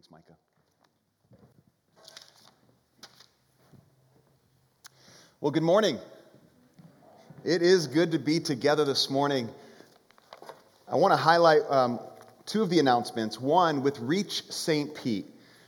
Thanks, Micah. Well, good morning. It is good to be together this morning. I want to highlight um, two of the announcements. One with Reach St. Pete.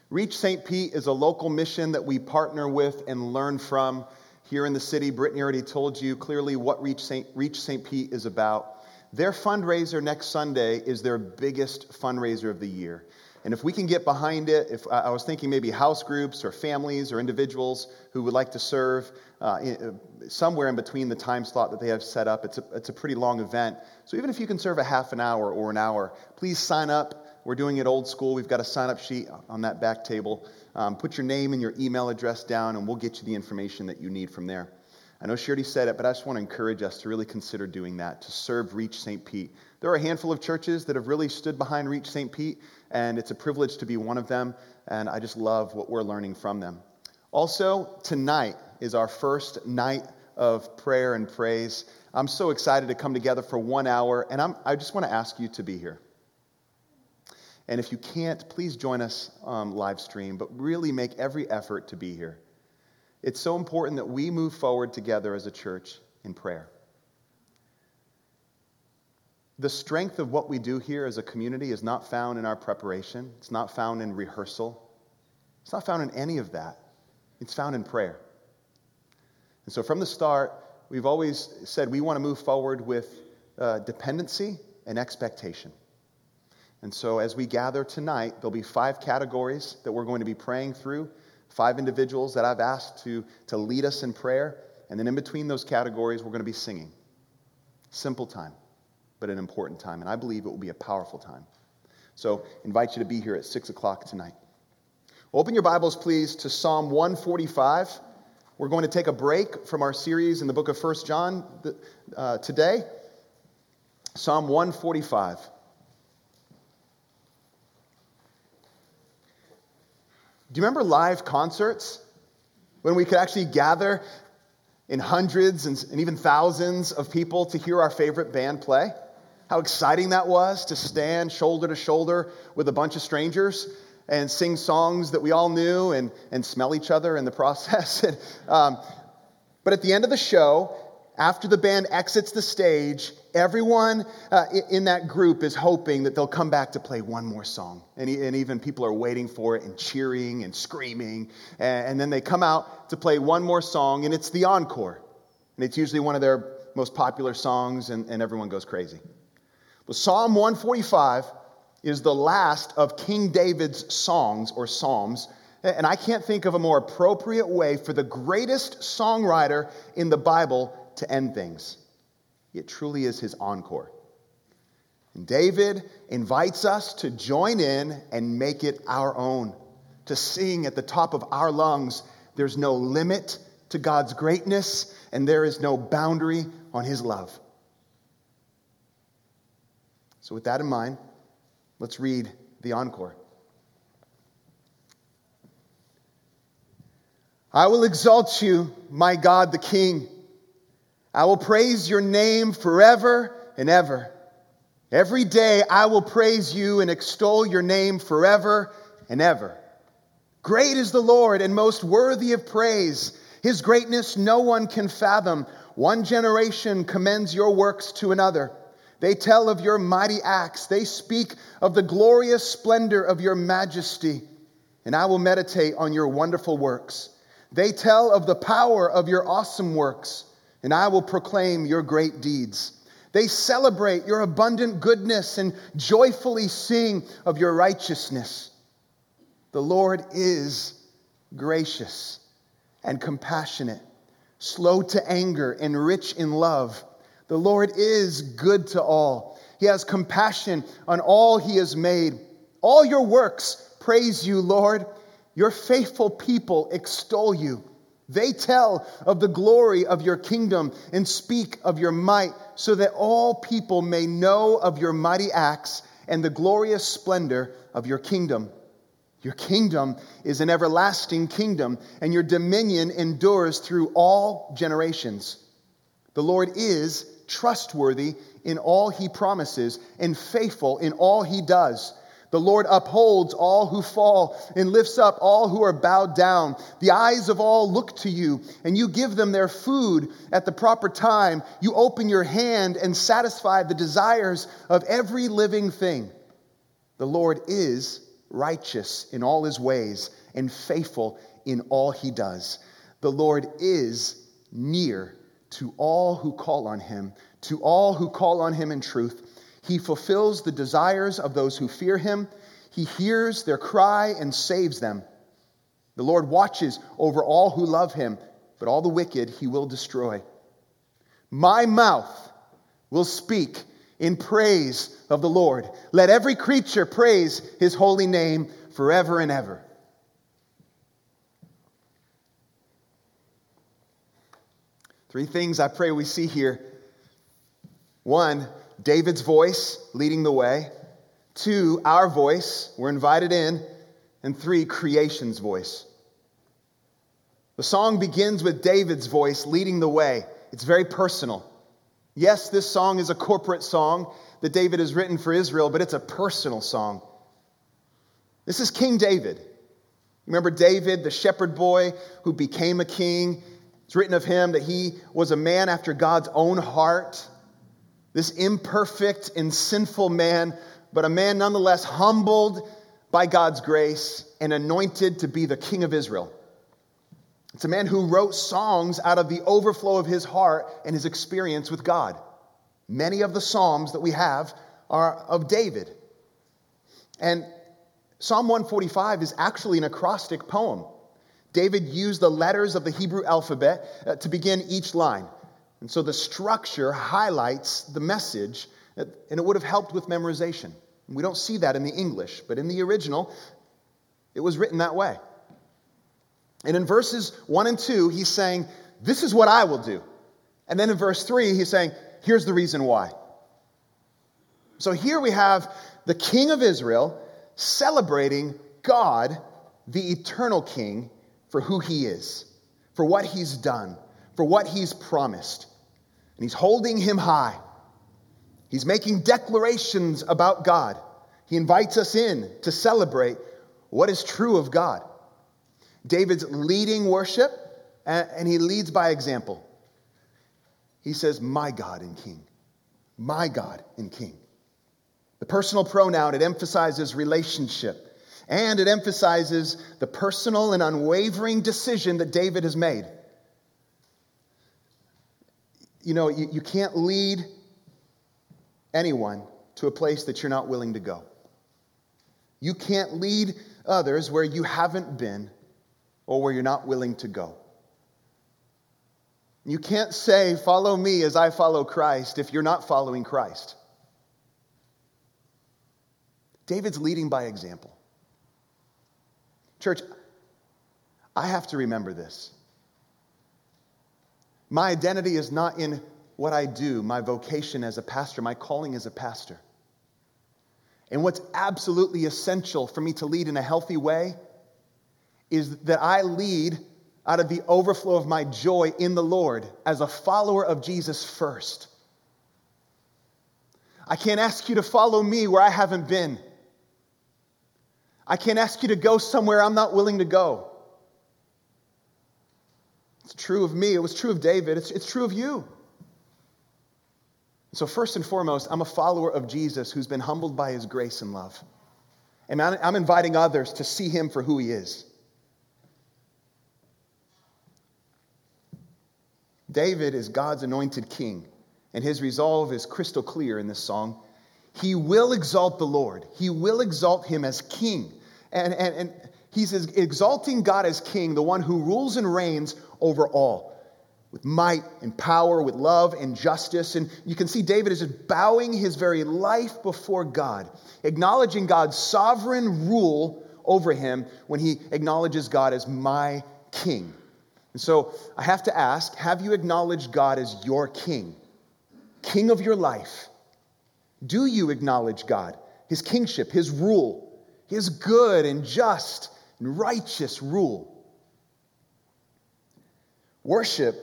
Reach St. Pete is a local mission that we partner with and learn from here in the city. Brittany already told you clearly what Reach St. Reach St. Pete is about. Their fundraiser next Sunday is their biggest fundraiser of the year. And if we can get behind it, if I was thinking maybe house groups or families or individuals who would like to serve uh, in, uh, somewhere in between the time slot that they have set up, it's a, it's a pretty long event. So even if you can serve a half an hour or an hour, please sign up. We're doing it old school. We've got a sign up sheet on that back table. Um, put your name and your email address down, and we'll get you the information that you need from there. I know she already said it, but I just want to encourage us to really consider doing that, to serve Reach St. Pete. There are a handful of churches that have really stood behind Reach St. Pete, and it's a privilege to be one of them, and I just love what we're learning from them. Also, tonight is our first night of prayer and praise. I'm so excited to come together for one hour, and I'm, i just want to ask you to be here. And if you can't, please join us um, live stream, but really make every effort to be here. It's so important that we move forward together as a church in prayer. The strength of what we do here as a community is not found in our preparation, it's not found in rehearsal, it's not found in any of that. It's found in prayer. And so from the start, we've always said we want to move forward with uh, dependency and expectation. And so as we gather tonight, there'll be five categories that we're going to be praying through, five individuals that I've asked to, to lead us in prayer. And then in between those categories, we're going to be singing. Simple time but an important time. And I believe it will be a powerful time. So, invite you to be here at 6 o'clock tonight. Open your Bibles, please, to Psalm 145. We're going to take a break from our series in the book of 1 John uh, today. Psalm 145. Do you remember live concerts? When we could actually gather in hundreds and, and even thousands of people to hear our favorite band play? How exciting that was to stand shoulder to shoulder with a bunch of strangers and sing songs that we all knew and, and smell each other in the process. and, um, but at the end of the show, after the band exits the stage, everyone uh, in that group is hoping that they'll come back to play one more song. And, and even people are waiting for it and cheering and screaming. And, and then they come out to play one more song, and it's the encore. And it's usually one of their most popular songs, and, and everyone goes crazy. But Psalm 145 is the last of King David's songs or psalms. And I can't think of a more appropriate way for the greatest songwriter in the Bible to end things. It truly is his encore. And David invites us to join in and make it our own, to sing at the top of our lungs. There's no limit to God's greatness, and there is no boundary on his love. So, with that in mind, let's read the encore. I will exalt you, my God the King. I will praise your name forever and ever. Every day I will praise you and extol your name forever and ever. Great is the Lord and most worthy of praise. His greatness no one can fathom. One generation commends your works to another. They tell of your mighty acts. They speak of the glorious splendor of your majesty. And I will meditate on your wonderful works. They tell of the power of your awesome works. And I will proclaim your great deeds. They celebrate your abundant goodness and joyfully sing of your righteousness. The Lord is gracious and compassionate, slow to anger and rich in love. The Lord is good to all. He has compassion on all he has made. All your works praise you, Lord. Your faithful people extol you. They tell of the glory of your kingdom and speak of your might, so that all people may know of your mighty acts and the glorious splendor of your kingdom. Your kingdom is an everlasting kingdom, and your dominion endures through all generations. The Lord is trustworthy in all he promises, and faithful in all he does. The Lord upholds all who fall and lifts up all who are bowed down. The eyes of all look to you, and you give them their food at the proper time. You open your hand and satisfy the desires of every living thing. The Lord is righteous in all his ways and faithful in all he does. The Lord is near to all who call on him, to all who call on him in truth. He fulfills the desires of those who fear him. He hears their cry and saves them. The Lord watches over all who love him, but all the wicked he will destroy. My mouth will speak in praise of the Lord. Let every creature praise his holy name forever and ever. Three things I pray we see here. One, David's voice leading the way. Two, our voice, we're invited in. And three, creation's voice. The song begins with David's voice leading the way. It's very personal. Yes, this song is a corporate song that David has written for Israel, but it's a personal song. This is King David. Remember David, the shepherd boy who became a king? It's written of him that he was a man after God's own heart. This imperfect and sinful man, but a man nonetheless humbled by God's grace and anointed to be the king of Israel. It's a man who wrote songs out of the overflow of his heart and his experience with God. Many of the Psalms that we have are of David. And Psalm 145 is actually an acrostic poem. David used the letters of the Hebrew alphabet uh, to begin each line. And so the structure highlights the message, and it would have helped with memorization. We don't see that in the English, but in the original, it was written that way. And in verses 1 and 2, he's saying, This is what I will do. And then in verse 3, he's saying, Here's the reason why. So here we have the king of Israel celebrating God, the eternal king, for who he is, for what he's done, for what he's promised and he's holding him high. He's making declarations about God. He invites us in to celebrate what is true of God. David's leading worship, and he leads by example. He says, My God and King. My God and King. The personal pronoun, it emphasizes relationship. And it emphasizes the personal and unwavering decision that David has made you know, you, you can't lead anyone to a place that you're not willing to go. You can't lead others where you haven't been or where you're not willing to go. You can't say, Follow me as I follow Christ, if you're not following Christ. David's leading by example. Church, I have to remember this. My identity is not in what I do, my vocation as a pastor, my calling as a pastor. And what's absolutely essential for me to lead in a healthy way is that I lead out of the overflow of my joy in the Lord as a follower of Jesus first. I can't ask you to follow me where I haven't been. I can't ask you to go somewhere I'm not willing to go. It's true of me. It was true of David. It's, it's true of you. So, first and foremost, I'm a follower of Jesus who's been humbled by his grace and love. And I'm inviting others to see him for who he is. David is God's anointed king, and his resolve is crystal clear in this song. He will exalt the Lord, he will exalt him as king. And, and, and he's exalting God as king, the one who rules and reigns over all with might and power, with love and justice. And you can see David is just bowing his very life before God, acknowledging God's sovereign rule over him when he acknowledges God as my king. And so I have to ask have you acknowledged God as your king, king of your life? Do you acknowledge God, his kingship, his rule, his good and just and righteous rule? Worship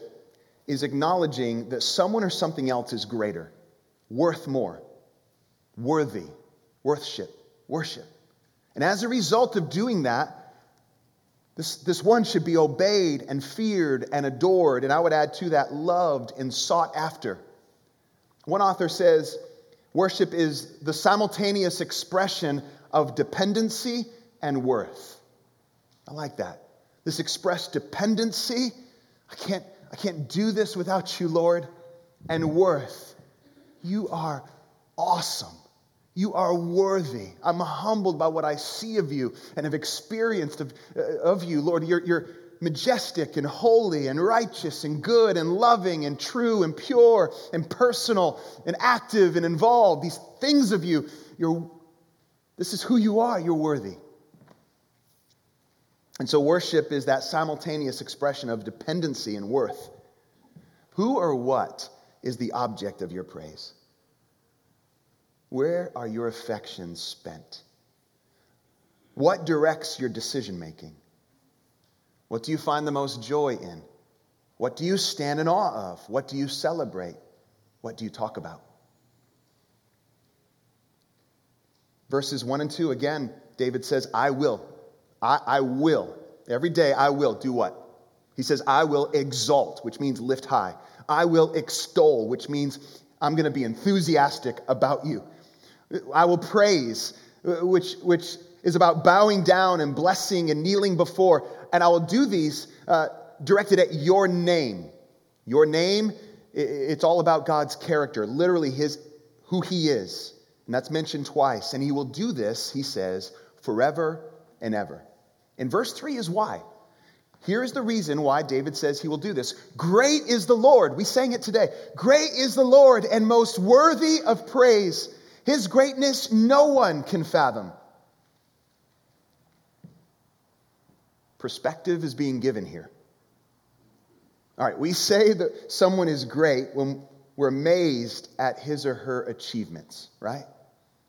is acknowledging that someone or something else is greater, worth more, worthy, worthship, worship. And as a result of doing that, this, this one should be obeyed and feared and adored, and I would add to that, loved and sought after. One author says worship is the simultaneous expression of dependency and worth. I like that. This expressed dependency. I can't, I can't do this without you, Lord. And worth. You are awesome. You are worthy. I'm humbled by what I see of you and have experienced of, uh, of you, Lord. You're, you're majestic and holy and righteous and good and loving and true and pure and personal and active and involved. These things of you, you're, this is who you are. You're worthy. And so, worship is that simultaneous expression of dependency and worth. Who or what is the object of your praise? Where are your affections spent? What directs your decision making? What do you find the most joy in? What do you stand in awe of? What do you celebrate? What do you talk about? Verses 1 and 2, again, David says, I will. I, I will. Every day I will do what? He says, I will exalt, which means lift high. I will extol, which means I'm going to be enthusiastic about you. I will praise, which, which is about bowing down and blessing and kneeling before. And I will do these uh, directed at your name. Your name, it's all about God's character, literally his, who he is. And that's mentioned twice. And he will do this, he says, forever and ever. And verse 3 is why. Here is the reason why David says he will do this. Great is the Lord. We sang it today. Great is the Lord and most worthy of praise. His greatness no one can fathom. Perspective is being given here. All right, we say that someone is great when we're amazed at his or her achievements, right?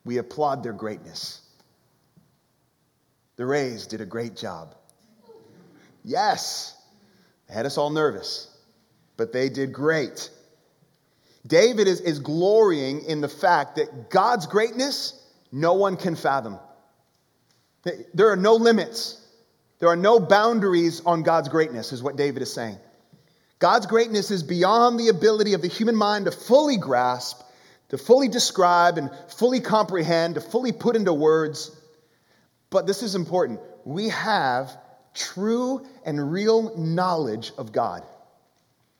We applaud their greatness. The Rays did a great job. Yes, they had us all nervous, but they did great. David is, is glorying in the fact that God's greatness, no one can fathom. There are no limits. There are no boundaries on God's greatness, is what David is saying. God's greatness is beyond the ability of the human mind to fully grasp, to fully describe, and fully comprehend, to fully put into words. But this is important. We have true and real knowledge of God.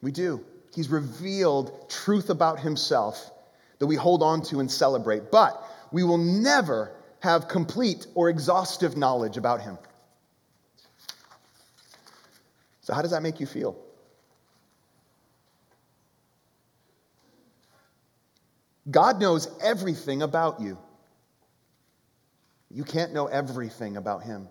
We do. He's revealed truth about himself that we hold on to and celebrate. But we will never have complete or exhaustive knowledge about him. So, how does that make you feel? God knows everything about you. You can't know everything about him.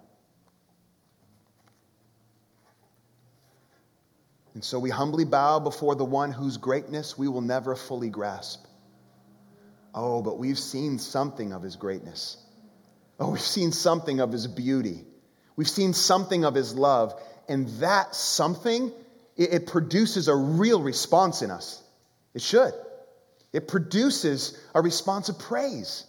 And so we humbly bow before the one whose greatness we will never fully grasp. Oh, but we've seen something of his greatness. Oh, we've seen something of his beauty. We've seen something of his love. And that something, it, produces a real response in us. It should. It produces a response of praise.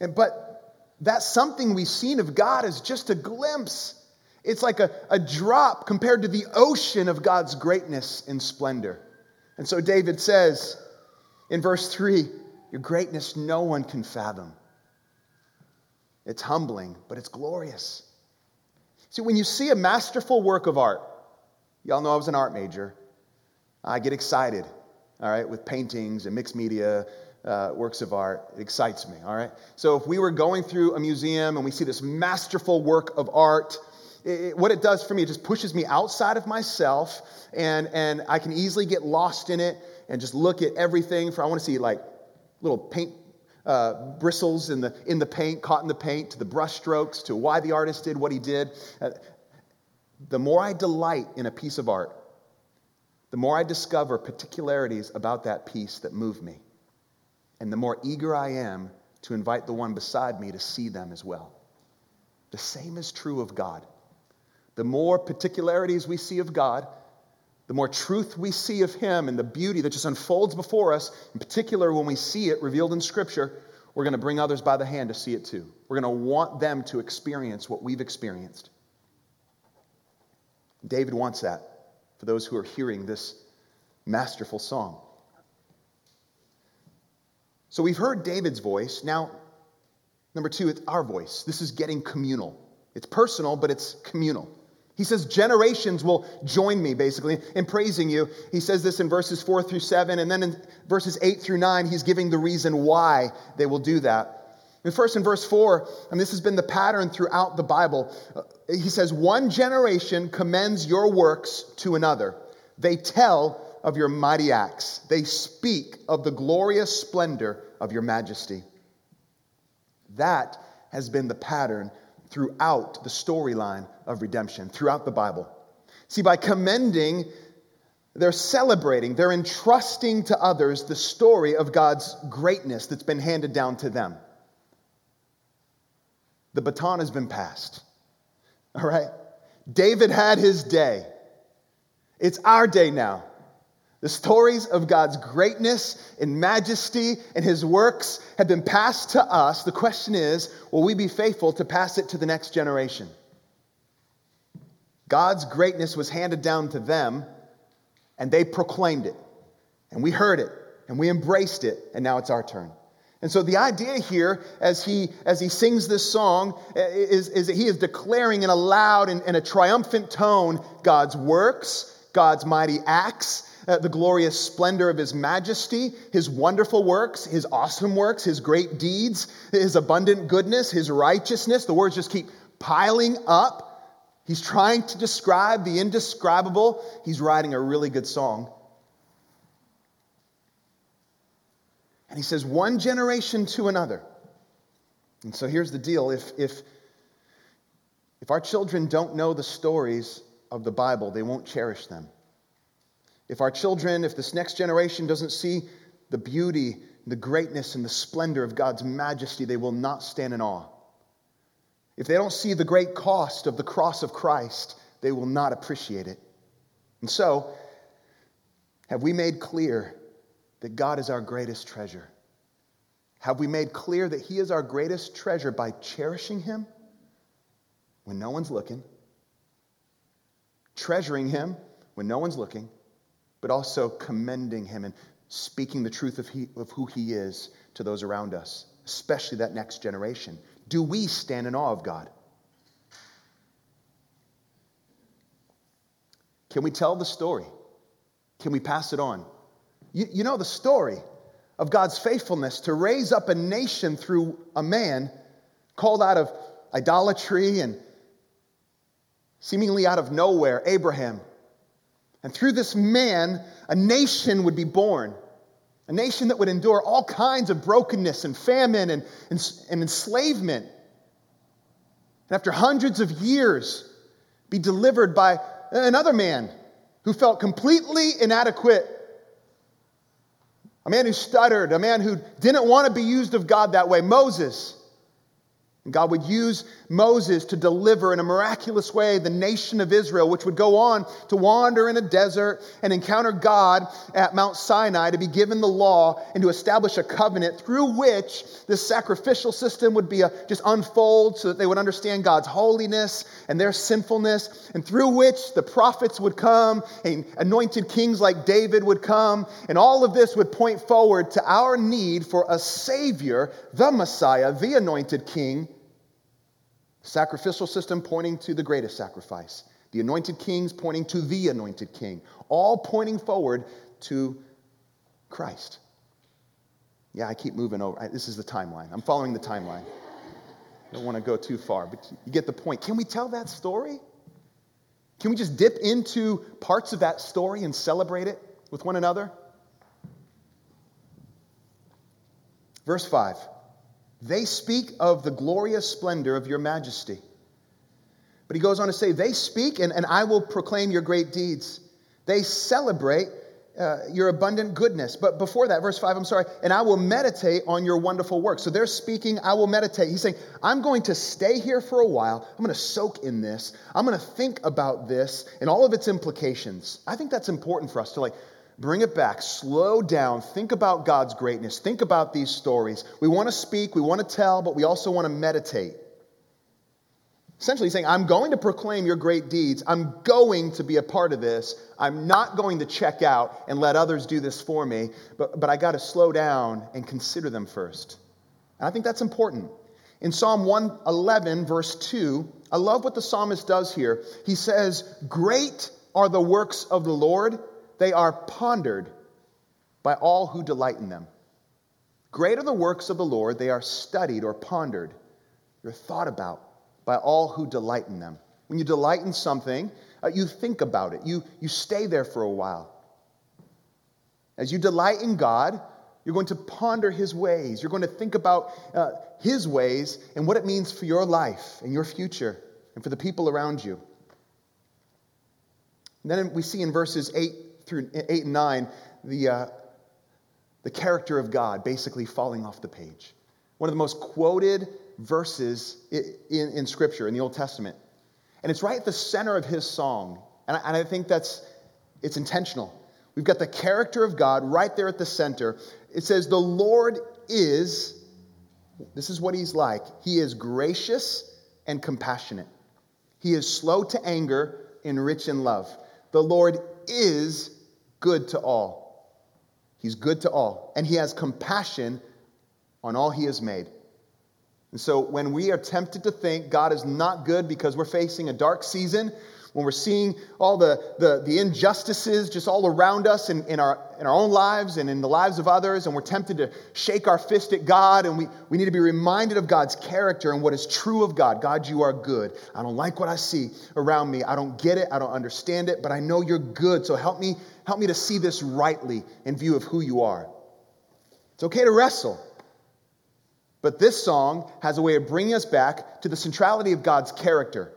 And, but that something we've seen of God is just a glimpse. It's like a, a drop compared to the ocean of God's greatness and splendor. And so David says in verse 3 Your greatness no one can fathom. It's humbling, but it's glorious. See, when you see a masterful work of art, y'all know I was an art major, I get excited, all right, with paintings and mixed media uh, works of art. It excites me, all right? So if we were going through a museum and we see this masterful work of art, it, what it does for me, it just pushes me outside of myself, and, and I can easily get lost in it and just look at everything. For I want to see like little paint uh, bristles in the, in the paint, caught in the paint, to the brush strokes, to why the artist did what he did. Uh, the more I delight in a piece of art, the more I discover particularities about that piece that move me. And the more eager I am to invite the one beside me to see them as well. The same is true of God. The more particularities we see of God, the more truth we see of Him and the beauty that just unfolds before us, in particular when we see it revealed in Scripture, we're going to bring others by the hand to see it too. We're going to want them to experience what we've experienced. David wants that for those who are hearing this masterful song. So we've heard David's voice. Now, number two, it's our voice. This is getting communal. It's personal, but it's communal. He says, Generations will join me, basically, in praising you. He says this in verses four through seven, and then in verses eight through nine, he's giving the reason why they will do that. And first, in verse four, and this has been the pattern throughout the Bible, uh, he says, One generation commends your works to another. They tell of your mighty acts, they speak of the glorious splendor of your majesty. That has been the pattern throughout the storyline of redemption, throughout the Bible. See, by commending, they're celebrating, they're entrusting to others the story of God's greatness that's been handed down to them. The baton has been passed. All right? David had his day. It's our day now. The stories of God's greatness and majesty and his works have been passed to us. The question is will we be faithful to pass it to the next generation? God's greatness was handed down to them, and they proclaimed it. And we heard it, and we embraced it, and now it's our turn. And so the idea here, as he, as he sings this song, is, is that he is declaring in a loud and, and a triumphant tone God's works, God's mighty acts, uh, the glorious splendor of his majesty, his wonderful works, his awesome works, his great deeds, his abundant goodness, his righteousness. The words just keep piling up. He's trying to describe the indescribable. He's writing a really good song. And he says, one generation to another. And so here's the deal if, if, if our children don't know the stories of the Bible, they won't cherish them. If our children, if this next generation doesn't see the beauty, the greatness, and the splendor of God's majesty, they will not stand in awe. If they don't see the great cost of the cross of Christ, they will not appreciate it. And so, have we made clear that God is our greatest treasure? Have we made clear that He is our greatest treasure by cherishing Him when no one's looking, treasuring Him when no one's looking, but also commending him and speaking the truth of, he, of who he is to those around us, especially that next generation? Do we stand in awe of God? Can we tell the story? Can we pass it on? You, you know the story of God's faithfulness to raise up a nation through a man called out of idolatry and seemingly out of nowhere, Abraham. And through this man, a nation would be born. A nation that would endure all kinds of brokenness and famine and, and, and enslavement. And after hundreds of years, be delivered by another man who felt completely inadequate. A man who stuttered, a man who didn't want to be used of God that way, Moses. And God would use Moses to deliver in a miraculous way the nation of Israel, which would go on to wander in a desert and encounter God at Mount Sinai to be given the law and to establish a covenant through which this sacrificial system would be a, just unfold so that they would understand God's holiness and their sinfulness, and through which the prophets would come and anointed kings like David would come. And all of this would point forward to our need for a Savior, the Messiah, the anointed king Sacrificial system pointing to the greatest sacrifice. The anointed kings pointing to the anointed king. All pointing forward to Christ. Yeah, I keep moving over. This is the timeline. I'm following the timeline. Don't want to go too far, but you get the point. Can we tell that story? Can we just dip into parts of that story and celebrate it with one another? Verse 5. They speak of the glorious splendor of your majesty. But he goes on to say, They speak, and, and I will proclaim your great deeds. They celebrate uh, your abundant goodness. But before that, verse 5, I'm sorry, and I will meditate on your wonderful work. So they're speaking, I will meditate. He's saying, I'm going to stay here for a while. I'm going to soak in this. I'm going to think about this and all of its implications. I think that's important for us to like Bring it back. Slow down. Think about God's greatness. Think about these stories. We want to speak, we want to tell, but we also want to meditate. Essentially saying, I'm going to proclaim your great deeds. I'm going to be a part of this. I'm not going to check out and let others do this for me, but, but I got to slow down and consider them first. And I think that's important. In Psalm 111, verse 2, I love what the psalmist does here. He says, Great are the works of the Lord, they are pondered by all who delight in them. Great are the works of the Lord, they are studied or pondered, they're thought about by all who delight in them. When you delight in something, uh, you think about it, you, you stay there for a while. As you delight in God, you're going to ponder His ways. You're going to think about uh, His ways and what it means for your life and your future and for the people around you. And then we see in verses 8 through 8 and 9 the, uh, the character of God basically falling off the page. One of the most quoted verses in, in Scripture, in the Old Testament. And it's right at the center of his song. And I, and I think that's, it's intentional. We've got the character of God right there at the center. It says, The Lord is, this is what he's like. He is gracious and compassionate. He is slow to anger and rich in love. The Lord is good to all. He's good to all. And he has compassion on all he has made. And so when we are tempted to think God is not good because we're facing a dark season, when we're seeing all the, the, the injustices just all around us in, in, our, in our own lives and in the lives of others, and we're tempted to shake our fist at God, and we, we need to be reminded of God's character and what is true of God. God, you are good. I don't like what I see around me. I don't get it. I don't understand it, but I know you're good. So help me, help me to see this rightly in view of who you are. It's okay to wrestle. But this song has a way of bringing us back to the centrality of God's character.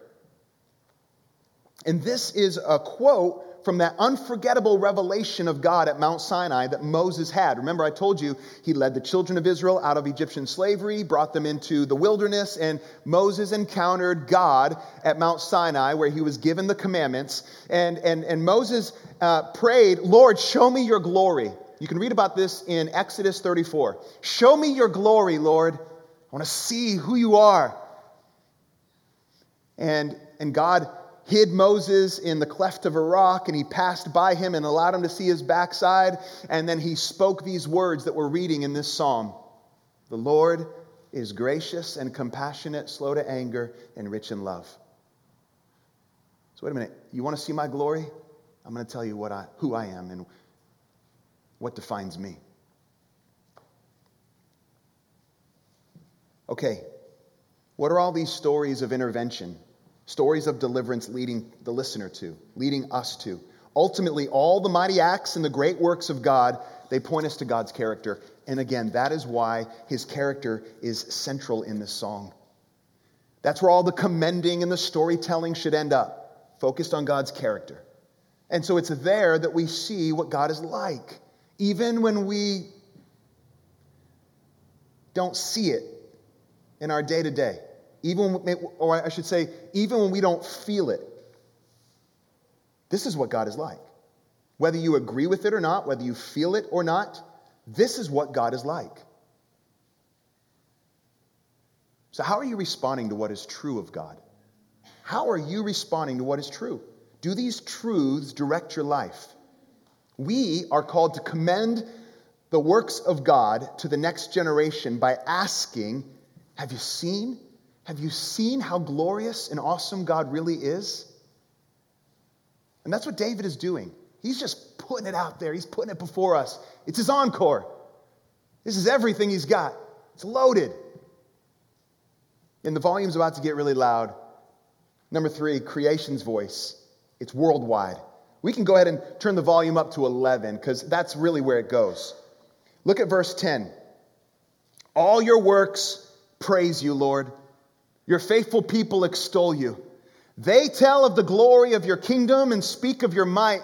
And this is a quote from that unforgettable revelation of God at Mount Sinai that Moses had. Remember, I told you he led the children of Israel out of Egyptian slavery, brought them into the wilderness, and Moses encountered God at Mount Sinai where he was given the commandments. And, and, and Moses uh, prayed, Lord, show me your glory. You can read about this in Exodus 34. Show me your glory, Lord. I want to see who you are. And, and God hid Moses in the cleft of a rock, and he passed by him and allowed him to see his backside. And then he spoke these words that we're reading in this psalm The Lord is gracious and compassionate, slow to anger, and rich in love. So, wait a minute. You want to see my glory? I'm going to tell you what I, who I am and what defines me. Okay, what are all these stories of intervention, stories of deliverance leading the listener to, leading us to? Ultimately, all the mighty acts and the great works of God, they point us to God's character. And again, that is why his character is central in this song. That's where all the commending and the storytelling should end up, focused on God's character. And so it's there that we see what God is like even when we don't see it in our day to day, even, or I should say, even when we don't feel it. This is what God is like. Whether you agree with it or not, whether you feel it or not, this is what God is like. So, how are you responding to what is true of God? How are you responding to what is true? Do these truths direct your life? We are called to commend the works of God to the next generation by asking, Have you seen? Have you seen how glorious and awesome God really is? And that's what David is doing. He's just putting it out there, he's putting it before us. It's his encore. This is everything he's got, it's loaded. And the volume's about to get really loud. Number three, creation's voice. It's worldwide. We can go ahead and turn the volume up to 11 because that's really where it goes. Look at verse 10. All your works praise you, Lord. Your faithful people extol you. They tell of the glory of your kingdom and speak of your might,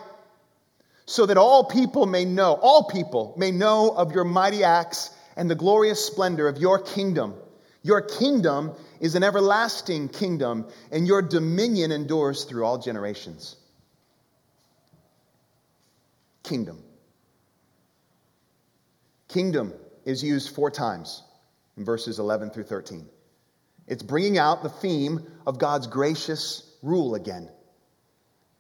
so that all people may know, all people may know of your mighty acts and the glorious splendor of your kingdom. Your kingdom is an everlasting kingdom, and your dominion endures through all generations kingdom. Kingdom is used four times in verses 11 through 13. It's bringing out the theme of God's gracious rule again.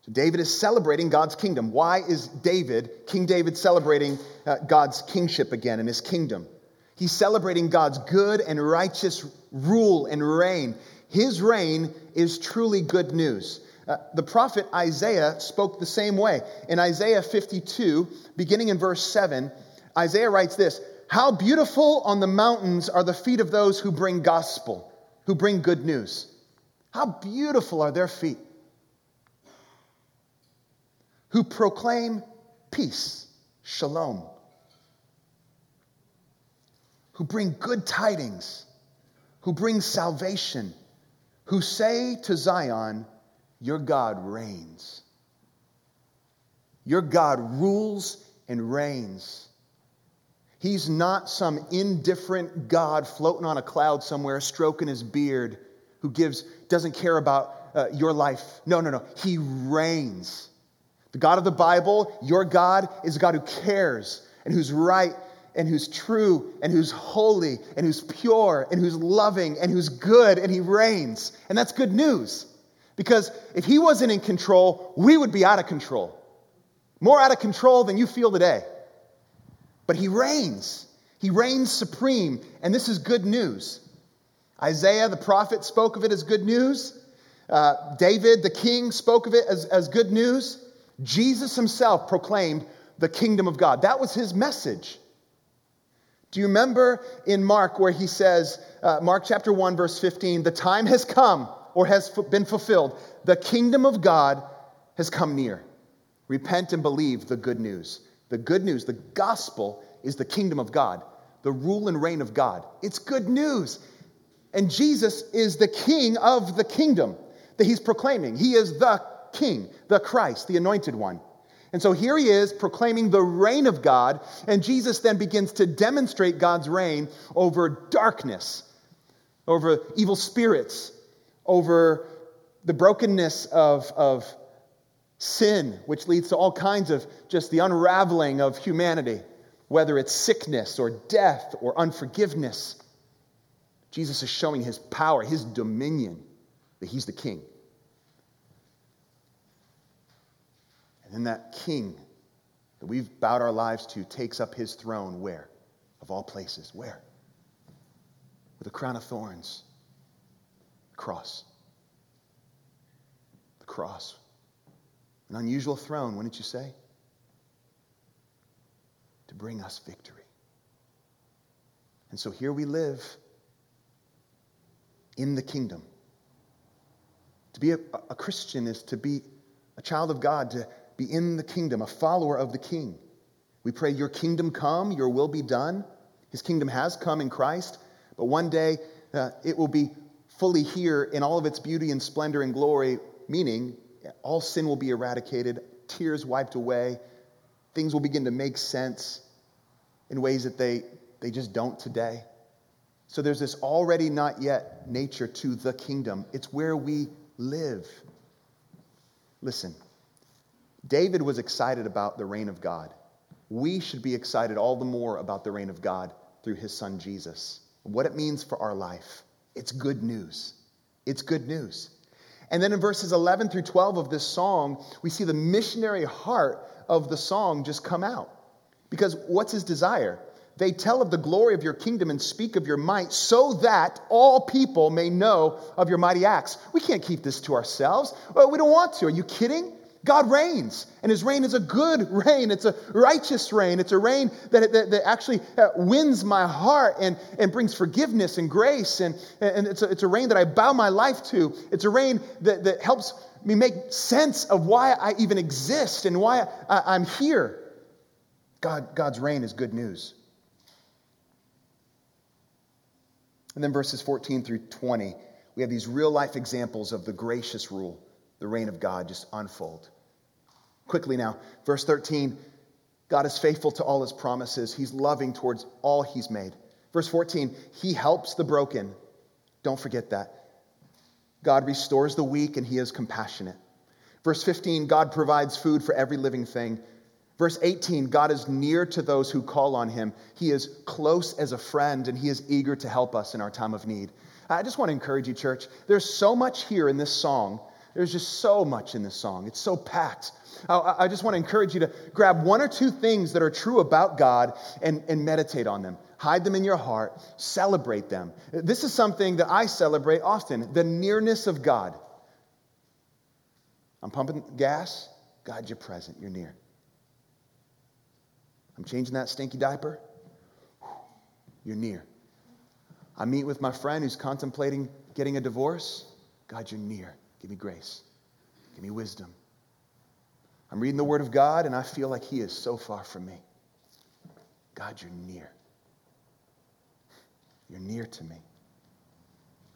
So David is celebrating God's kingdom. Why is David, King David, celebrating uh, God's kingship again and his kingdom? He's celebrating God's good and righteous rule and reign. His reign is truly good news. Uh, the prophet Isaiah spoke the same way. In Isaiah 52, beginning in verse 7, Isaiah writes this How beautiful on the mountains are the feet of those who bring gospel, who bring good news. How beautiful are their feet, who proclaim peace, shalom, who bring good tidings, who bring salvation, who say to Zion, Your God reigns. Your God rules and reigns. He's not some indifferent God floating on a cloud somewhere, stroking his beard, who gives, doesn't care about uh, your life. No, no, no. He reigns. The God of the Bible, your God, is a God who cares and who's right and who's true and who's holy and who's pure and who's loving and who's good and he reigns. And that's good news. Because if he wasn't in control, we would be out of control. More out of control than you feel today. But he reigns. He reigns supreme. And this is good news. Isaiah the prophet spoke of it as good news. Uh, David the king spoke of it as, as good news. Jesus himself proclaimed the kingdom of God. That was his message. Do you remember in Mark where he says, uh, Mark chapter 1, verse 15, the time has come or has been fulfilled. The kingdom of God has come near. Repent and believe the good news. The good news, the gospel, is the kingdom of God, the rule and reign of God. It's good news. And Jesus is the king of the kingdom that he's proclaiming. He is the king, the Christ, the anointed one. And so here he is proclaiming the reign of God, and Jesus then begins to demonstrate God's reign over darkness, over evil spirits, over the brokenness of, of sin, which leads to all kinds of just the unraveling of humanity, whether it's sickness or death or unforgiveness. Jesus is showing his power, his dominion, that he's the king. And then that king that we've bowed our lives to takes up his throne where? Of all places. Where? With a crown of thorns. The cross. The cross an unusual throne, wouldn't you say? To bring us victory. And so here we live in the kingdom. To be a, a, Christian is to be a child of God, to be in the kingdom, a follower of the king. We pray, Your kingdom come, Your will be done. His kingdom has come in Christ, but one day uh, it will be fully here in all of its beauty and splendor and glory, meaning all sin will be eradicated, tears wiped away, things will begin to make sense in ways that they, they just don't today. So there's this already not yet nature to the kingdom. It's where we live. Listen, David was excited about the reign of God. We should be excited all the more about the reign of God through his son Jesus. What it means for our life. It's good news. It's good news. And then in verses 11 through 12 of this song, we see the missionary heart of the song just come out. Because what's his desire? They tell of the glory of your kingdom and speak of your might so that all people may know of your mighty acts. We can't keep this to ourselves. Well, we don't want to. Are you kidding? God reigns, and his reign is a good reign. It's a righteous reign. It's a reign that, that, that actually uh, wins my heart and, and brings forgiveness and grace. And, and it's, a, it's a reign that I bow my life to. It's a reign that, that helps me make sense of why I even exist and why I, I'm here. God, God's reign is good news. And then verses 14 through 20, we have these real life examples of the gracious rule the reign of God just unfold. Quickly now, verse 13 God is faithful to all his promises, he's loving towards all he's made. Verse 14, he helps the broken. Don't forget that. God restores the weak and he is compassionate. Verse 15, God provides food for every living thing. Verse 18 God is near to those who call on him. He is close as a friend, and he is eager to help us in our time of need. I just want to encourage you, church. There's so much here in this song. There's just so much in this song. It's so packed. I just want to encourage you to grab one or two things that are true about God and, and meditate on them. Hide them in your heart, celebrate them. This is something that I celebrate often the nearness of God. I'm pumping gas. God, you're present, you're near. I'm changing that stinky diaper. You're near. I meet with my friend who's contemplating getting a divorce. God, you're near. Give me grace. Give me wisdom. I'm reading the Word of God and I feel like He is so far from me. God, you're near. You're near to me.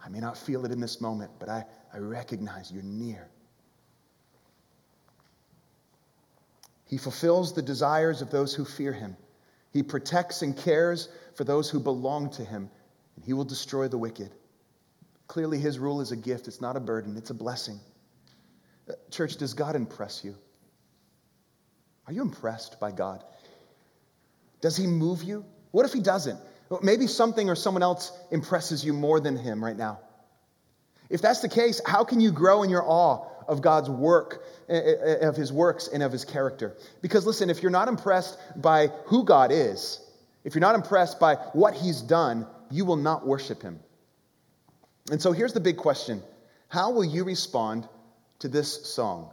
I may not feel it in this moment, but I, I recognize you're near. He fulfills the desires of those who fear him. He protects and cares for those who belong to him, and he will destroy the wicked. Clearly, his rule is a gift, it's not a burden, it's a blessing. Uh, church, does God impress you? Are you impressed by God? Does he move you? What if he doesn't? Maybe something or someone else impresses you more than him right now. If that's the case, how can you grow in your awe of God's work, eh, eh, eh, of his works, and of his character. Because listen, if you're not impressed by who God is, if you're not impressed by what he's done, you will not worship him. And so here's the big question How will you respond to this song?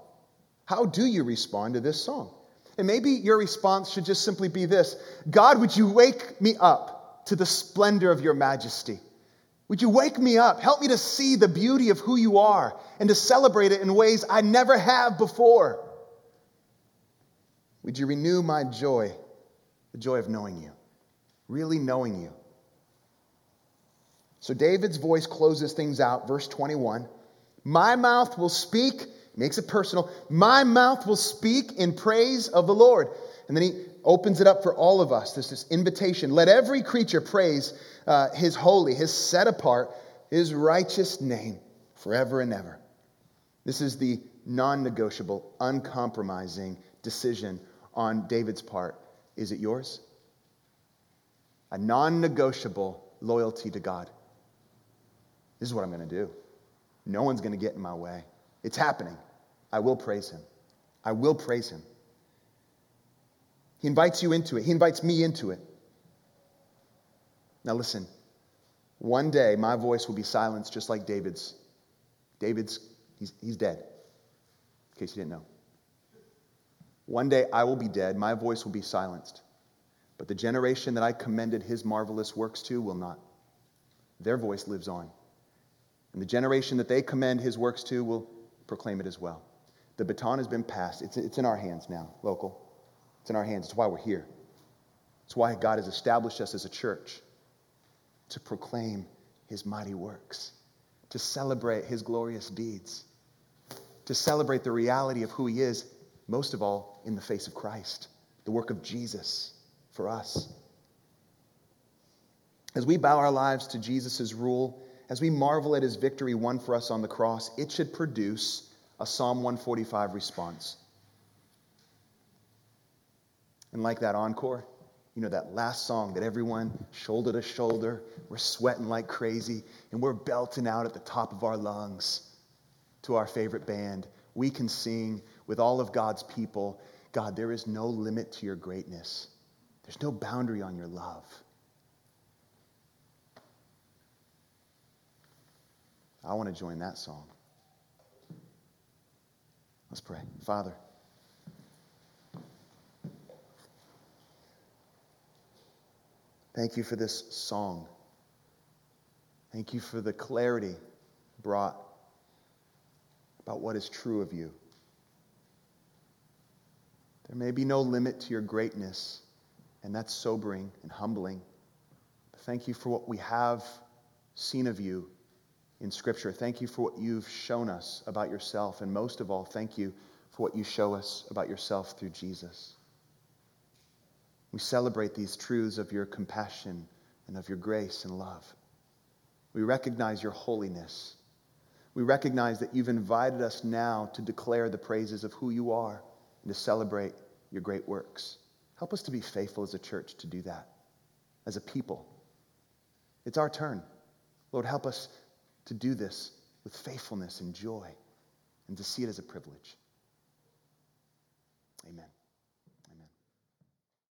How do you respond to this song? And maybe your response should just simply be this God, would you wake me up to the splendor of your majesty? Would you wake me up? Help me to see the beauty of who you are and to celebrate it in ways I never have before. Would you renew my joy, the joy of knowing you, really knowing you? So David's voice closes things out, verse 21. My mouth will speak, makes it personal. My mouth will speak in praise of the Lord. And then he opens it up for all of us. There's this invitation. Let every creature praise uh, his holy, his set apart, his righteous name forever and ever. This is the non negotiable, uncompromising decision on David's part. Is it yours? A non negotiable loyalty to God. This is what I'm going to do. No one's going to get in my way. It's happening. I will praise him. I will praise him. He invites you into it, He invites me into it. Now, listen, one day my voice will be silenced just like David's. David's, he's, he's dead, in case you didn't know. One day I will be dead, my voice will be silenced. But the generation that I commended his marvelous works to will not. Their voice lives on. And the generation that they commend his works to will proclaim it as well. The baton has been passed. It's, it's in our hands now, local. It's in our hands. It's why we're here. It's why God has established us as a church to proclaim his mighty works, to celebrate his glorious deeds, to celebrate the reality of who he is, most of all in the face of Christ, the work of Jesus for us. As we bow our lives to Jesus' rule, as we marvel at his victory won for us on the cross, it should produce a Psalm 145 response. And like that encore, you know, that last song that everyone shoulder to shoulder, we're sweating like crazy and we're belting out at the top of our lungs to our favorite band. We can sing with all of God's people God, there is no limit to your greatness, there's no boundary on your love. I want to join that song. Let's pray. Father, Thank you for this song. Thank you for the clarity brought about what is true of you. There may be no limit to your greatness, and that's sobering and humbling. But thank you for what we have seen of you in Scripture. Thank you for what you've shown us about yourself, and most of all, thank you for what you show us about yourself through Jesus. We celebrate these truths of your compassion and of your grace and love. We recognize your holiness. We recognize that you've invited us now to declare the praises of who you are and to celebrate your great works. Help us to be faithful as a church to do that, as a people. It's our turn. Lord, help us to do this with faithfulness and joy and to see it as a privilege. Amen.